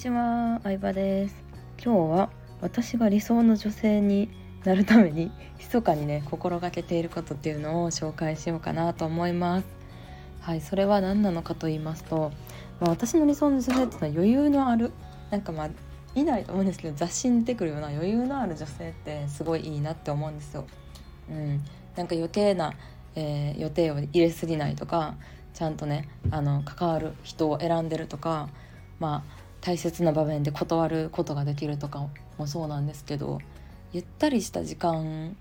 ちは、相葉です。今日は私が理想の女性になるために 密かにね心がけていることっていうのを紹介しようかなと思います。はいそれは何なのかと言いますと、まあ、私の理想の女性っていうのは余裕のあるなんかまあいないと思うんですけど雑誌に出てくるような余裕のある女性ってすごいいいなって思うんですよ。うんなんか余計な、えー、予定を入れすぎないとかちゃんとねあの関わる人を選んでるとかまあ大切な場面で断ることができるとかもそうなんですけどゆったりした時間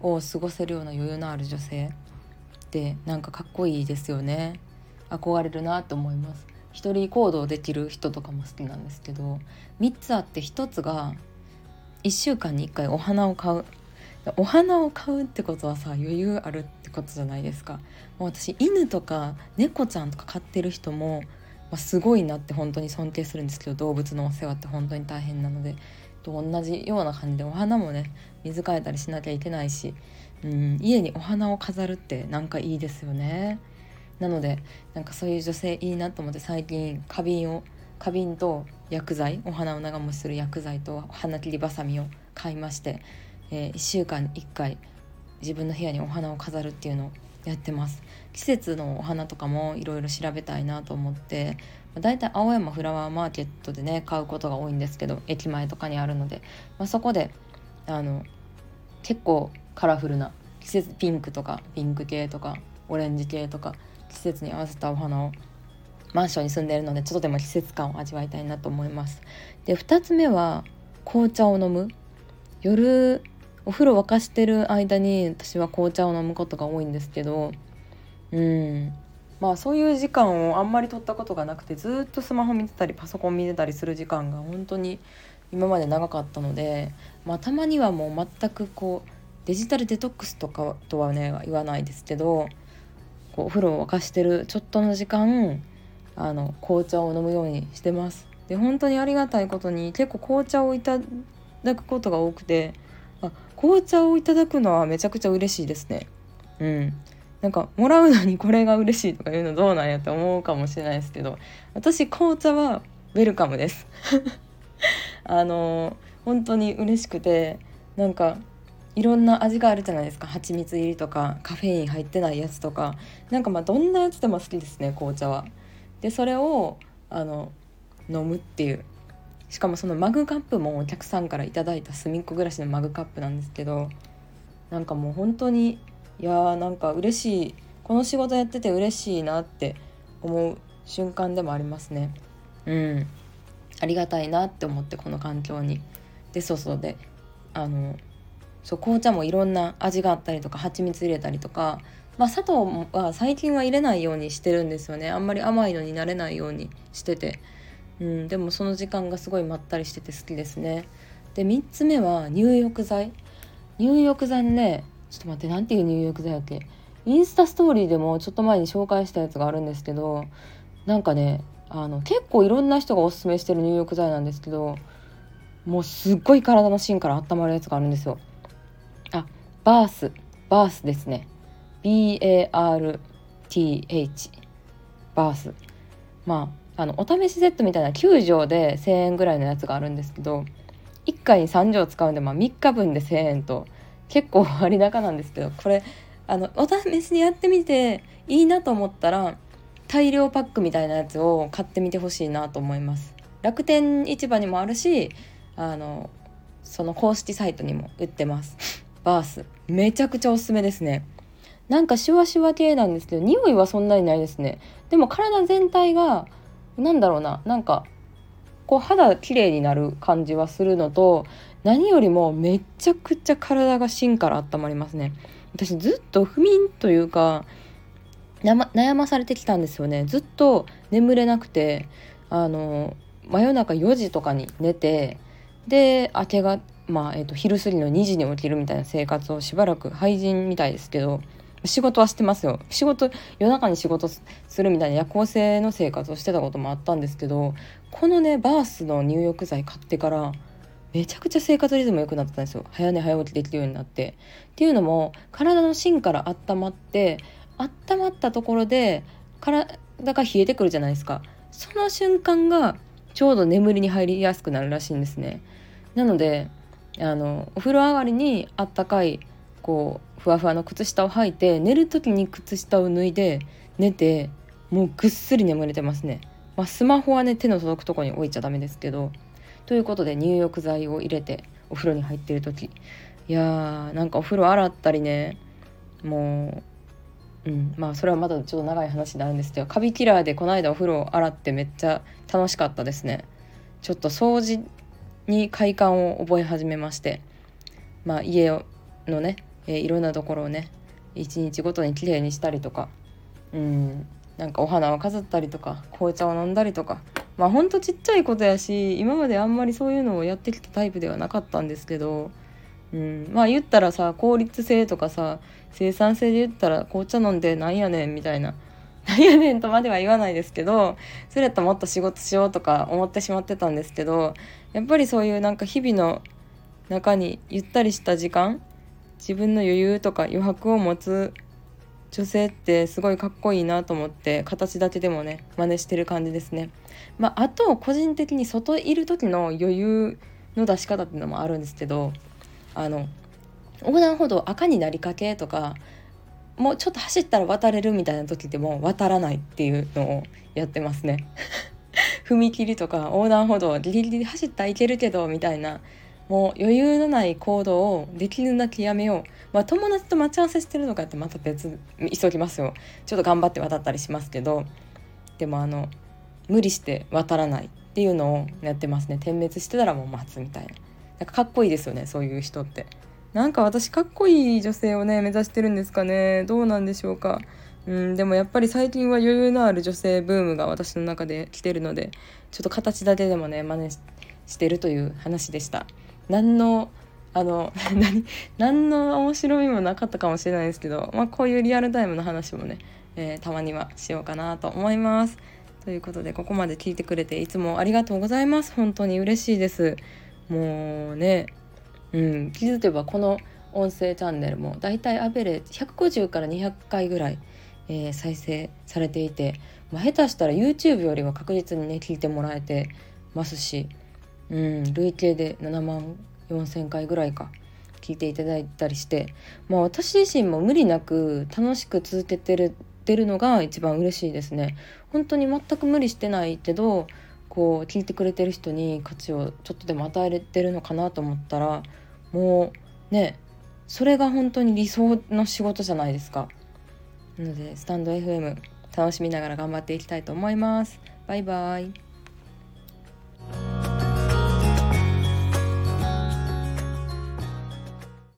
を過ごせるような余裕のある女性ってなんかかっこいいですよね。憧れるなと思います。一人行動できる人とかも好きなんですけど3つあって1つが1週間に1回お花を買う。お花を買うってことはさ余裕あるってことじゃないですか。もう私犬とか猫ちゃんとか飼ってる人もまあ、すごいなって本当に尊敬するんですけど動物のお世話って本当に大変なのでと同じような感じでお花もね水替えたりしなきゃいけないし、うん、家にお花を飾るってなんかいいですよね。なのでなんかそういう女性いいなと思って最近花瓶を花瓶と薬剤お花を長持ちする薬剤と花切りばさみを買いまして、えー、1週間に1回自分の部屋にお花を飾るっていうのをやってます。季節のお花とかもいろいろ調べたいなと思ってだいたい青山フラワーマーケットでね買うことが多いんですけど駅前とかにあるので、まあ、そこであの結構カラフルな季節ピンクとかピンク系とかオレンジ系とか季節に合わせたお花をマンションに住んでいるのでちょっとでも季節感を味わいたいなと思います。で2つ目は紅茶を飲む。夜お風呂沸かしてる間に私は紅茶を飲むことが多いんですけどうんまあそういう時間をあんまり取ったことがなくてずっとスマホ見てたりパソコン見てたりする時間が本当に今まで長かったので、まあ、たまにはもう全くこうデジタルデトックスとかとはね言わないですけどこうお風呂を沸かしてるちょっとの時間あの紅茶を飲むようにしてます。で本当にありがたいことに結構紅茶をいただくことが多くて紅茶をいただくのはめちゃくちゃ嬉しいですね。うん、なんかもらうのにこれが嬉しいとかいうのどうなんやって思うかもしれないですけど私紅茶はウェルカムです。あの本当に嬉しくてなんかいろんな味があるじゃないですか。蜂蜜入りとかカフェイン入ってないやつとか。なんかまあどんなやつでも好きですね紅茶は。でそれをあの飲むっていう。しかもそのマグカップもお客さんから頂いた隅っこ暮らしのマグカップなんですけどなんかもう本当にいやーなんか嬉しいこの仕事やってて嬉しいなって思う瞬間でもありますね。うん。ありがたいなって思ってこの環境に。でそうそう。であのそう紅茶もいろんな味があったりとか蜂蜜入れたりとかまあ砂糖は最近は入れないようにしてるんですよね。あんまり甘いのになれないようにしてて。うんでもその時間がすごいまったりしてて好きですね。で3つ目は入浴剤。入浴剤ねちょっと待って何ていう入浴剤やっけ？インスタストーリーでもちょっと前に紹介したやつがあるんですけどなんかねあの結構いろんな人がおすすめしてる入浴剤なんですけどもうすっごい体の芯から温まるやつがあるんですよ。あバース。バースですね。BARTH バース。まああのお試しセットみたいな9錠で1,000円ぐらいのやつがあるんですけど1回に3錠使うんで、まあ、3日分で1,000円と結構割高なんですけどこれあのお試しにやってみていいなと思ったら大量パックみたいなやつを買ってみてほしいなと思います。楽天市場にもあるしあのその公式サイトにも売ってます。バース。めちゃくちゃおすすめですね。なんかシュワシュワ系なんですけど匂いはそんなにないですね。でも体全体がなんだろうななんかこう肌綺麗になる感じはするのと何よりもめちゃくちゃ体が芯から温まりますね。私ずっと不眠というか悩まされてきたんですよね。ずっと眠れなくてあの真夜中4時とかに寝てで明けが、まあえーと、昼過ぎの2時に起きるみたいな生活をしばらく廃人みたいですけど仕事はしてますよ。仕事夜中に仕事するみたいな夜行性の生活をしてたこともあったんですけどこのねバースの入浴剤買ってからめちゃくちゃ生活リズム良くなったんですよ。早寝早起きできるようになって。っていうのも体の芯から温まって温まったところで体が冷えてくるじゃないですか。その瞬間がちょうど眠りに入りやすくなるらしいんですね。なのであのお風呂上がりにあったかいこうふわふわの靴下を履いて寝る時に靴下を脱いで寝てもうぐっすり眠れてますね、まあ、スマホはね手の届くとこに置いちゃダメですけどということで入浴剤を入れてお風呂に入ってる時。いやーなんかお風呂洗ったりねもううんまあそれはまだちょっと長い話になるんですけどカビキラーでこの間お風呂洗ってめっちゃ楽しかったですね。ちょっと掃除に快感を覚え始めましてまあ家のね、え、いろんなところをね一日ごとにきれいにしたりとかうんなんかお花を飾ったりとか紅茶を飲んだりとかまあほんとちっちゃいことやし今まであんまりそういうのをやってきたタイプではなかったんですけど、うん、まあ言ったらさ効率性とかさ生産性で言ったら紅茶飲んでなんやねんみたいななんやねんとまでは言わないですけどそれやったらもっと仕事しようとか思ってしまってたんですけどやっぱりそういうなんか日々の中にゆったりした時間自分の余裕とか余白を持つ女性ってすごいかっこいいなと思って形だけでもね真似してる感じですね。まあ、あと個人的に外いる時の余裕の出し方っていうのもあるんですけどあの横断歩道赤になりかけとかもうちょっと走ったら渡れるみたいな時でも渡らないっていうのをやってますね。踏切とか横断歩道ギリギリ走ったらいけるけどみたいなもう余裕のない行動をできるだけやめよう。まあ友達と待ち合わせしてるのかってまた別急ぎますよ。ちょっと頑張って渡ったりしますけど。でもあの無理して渡らないっていうのをやってますね。点滅してたらもう待つみたいな。なんかかっこいいですよねそういう人って。なんか私かっこいい女性をね目指してるんですかね。どうなんでしょうか。うんでもやっぱり最近は余裕のある女性ブームが私の中で来てるのでちょっと形だけでもね真似してるという話でした。何のあの 何何の面白みもなかったかもしれないですけど、まあ、こういうリアルタイムの話もね、えー、たまにはしようかなと思います。ということでここまで聞いてくれていつもありがとうございます。本当に嬉しいです。もうね、うん、気づけばこの音声チャンネルもだいたいアベレージ150から200回ぐらい、えー、再生されていて、まあ、下手したら YouTube よりは確実にね聞いてもらえてますしうん、累計で7万4,000回ぐらいか聞いていただいたりして、まあ、私自身も無理なく楽しく続けてるてるのが一番嬉しいですね。本当に全く無理してないけどこう聞いてくれてる人に価値をちょっとでも与えれてるのかなと思ったらもうねそれが本当に理想の仕事じゃないですか。なのでスタンド FM 楽しみながら頑張っていきたいと思います。バイバイ。